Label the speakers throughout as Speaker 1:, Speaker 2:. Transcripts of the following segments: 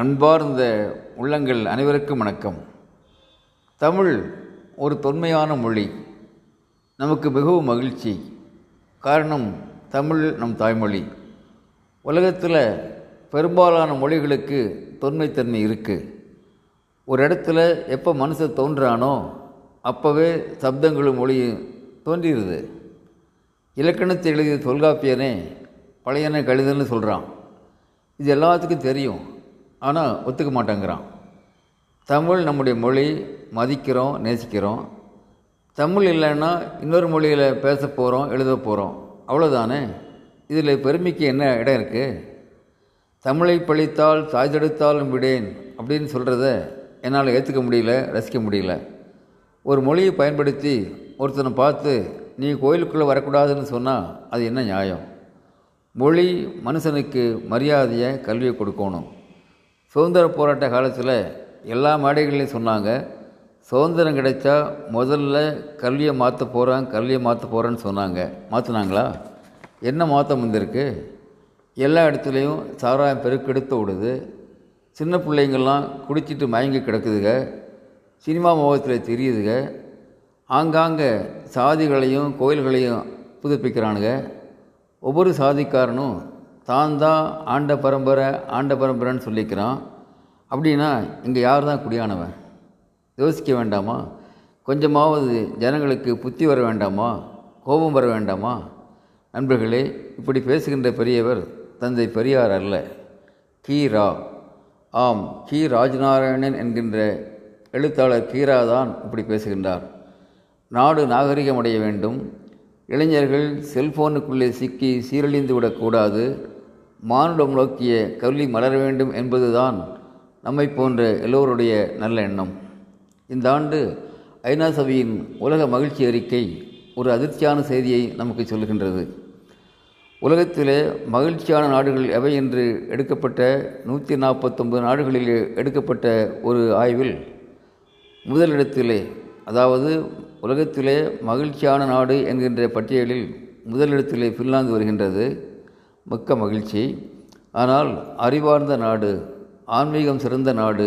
Speaker 1: அன்பார்ந்த உள்ளங்கள் அனைவருக்கும் வணக்கம். தமிழ் ஒரு தொன்மையான மொழி. நமக்கு மிகவும் மகிழ்ச்சி. காரணம் தமிழ் நம் தாய்மொழி. உலகத்தில் பெரும்பாலான மொழிகளுக்கு தொன்மைத்தன்மை இருக்குது ஒரு இடத்துல எப்போ மனுஷன் தோன்றானோ அப்போவே சப்தங்களும் மொழியும் தோன்றிடுது. இலக்கணத்தை எழுதிய தொல்காப்பியனே பழையன கழுதல்னு சொல்கிறான் இது எல்லாத்துக்கும் தெரியும். ஆனால் ஒத்துக்க மாட்டேங்கிறான். தமிழ் நம்முடைய மொழி மதிக்கிறோம் நேசிக்கிறோம். தமிழ் இல்லைன்னா இன்னொரு மொழியில் பேச போகிறோம் எழுத போகிறோம் அவ்வளோதானே இதில் பெருமைக்கு என்ன இடம் இருக்குது தமிழை பழித்தால் தாய்தெடுத்தாலும் விடேன் அப்படின்னு சொல்கிறத என்னால் ஏற்றுக்க முடியல ரசிக்க முடியல. ஒரு மொழியை பயன்படுத்தி ஒருத்தனை பார்த்து நீ கோயிலுக்குள்ளே வரக்கூடாதுன்னு சொன்னால் அது என்ன நியாயம்? மொழி மனுஷனுக்கு மரியாதையை கல்வியை கொடுக்கணும். சுதந்திர போராட்ட காலத்தில் எல்லா மேடைகள்லையும் சொன்னாங்க சுதந்திரம் கிடைச்சா முதல்ல கல்வியை மாற்ற போகிறேன் கல்வியை மாற்ற போகிறேன்னு சொன்னாங்க. மாற்றினாங்களா என்ன மாற்றம் வந்திருக்கு? எல்லா இடத்துலையும் சாராயம் பெருக்கெடுத்து விடுது. சின்ன பிள்ளைங்கள்லாம் குடிச்சிட்டு மயங்கி கிடக்குதுங்க. சினிமா முகத்தில் தெரியுதுங்க. ஆங்காங்கே சாதிகளையும் கோயில்களையும் புதுப்பிக்கிறானுங்க. ஒவ்வொரு சாதிக்காரனும் தான் தான் ஆண்ட பரம்பரை ஆண்ட பரம்பரைன்னு சொல்லிக்கிறான். அப்படின்னா இங்கே யார் தான் குடியானவன்? யோசிக்க வேண்டாமா? கொஞ்சமாவது ஜனங்களுக்கு புத்தி வர வேண்டாமா? கோபம் வர வேண்டாமா? நண்பர்களே இப்படி பேசுகின்ற பெரியவர் தந்தை பெரியார் அல்ல. கீரா ஆம் கி. ராஜநாராயணன் என்கின்ற எழுத்தாளர் கீரா தான் இப்படி பேசுகின்றார். நாடு நாகரிகமடைய வேண்டும். இளைஞர்கள் செல்போனுக்குள்ளே சிக்கி சீரழிந்து விடக்கூடாது. மானுடம் நோக்கிய கல்வி மலர வேண்டும் என்பதுதான் நம்மை போன்ற எல்லோருடைய நல்ல எண்ணம். இந்த ஆண்டு ஐநா சபையின் உலக மகிழ்ச்சி அறிக்கை ஒரு அதிர்ச்சியான செய்தியை நமக்கு சொல்கின்றது உலகத்திலே மகிழ்ச்சியான நாடுகள் எவை என்று எடுக்கப்பட்ட நூற்றி நாற்பத்தொம்பது நாடுகளில் எடுக்கப்பட்ட ஒரு ஆய்வில் முதலிடத்திலே அதாவது உலகத்திலே மகிழ்ச்சியான நாடு என்கின்ற பட்டியலில் முதலிடத்திலே ஃபின்லாந்து வருகின்றது. மிக்க மகிழ்ச்சி. ஆனால் அறிவார்ந்த நாடு ஆன்மீகம் சிறந்த நாடு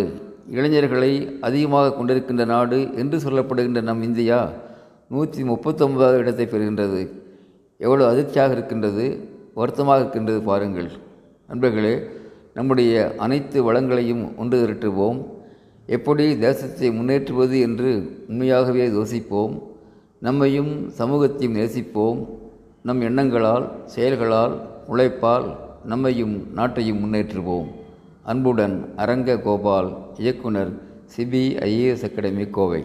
Speaker 1: இளைஞர்களை அதிகமாக கொண்டிருக்கின்ற நாடு என்று சொல்லப்படுகின்ற நம் இந்தியா நூற்றி முப்பத்தொன்பதாவது இடத்தை பெறுகின்றது. எவ்வளோ அதிர்ச்சியாக இருக்கின்றது வருத்தமாக இருக்கின்றது பாருங்கள். நண்பர்களே நம்முடைய அனைத்து வளங்களையும் ஒன்று திரட்டுவோம். எப்படி தேசத்தை முன்னேற்றுவது என்று உண்மையாகவே யோசிப்போம். நம்மையும் சமூகத்தையும் நேசிப்போம். நம் எண்ணங்களால் செயல்களால் உழைப்பால் நம்மையும் நாட்டையும் முன்னேற்றுவோம். அன்புடன் அரங்க கோபால் இயக்குனர் சிபிஐஏஎஸ் அகாடமி கோவை.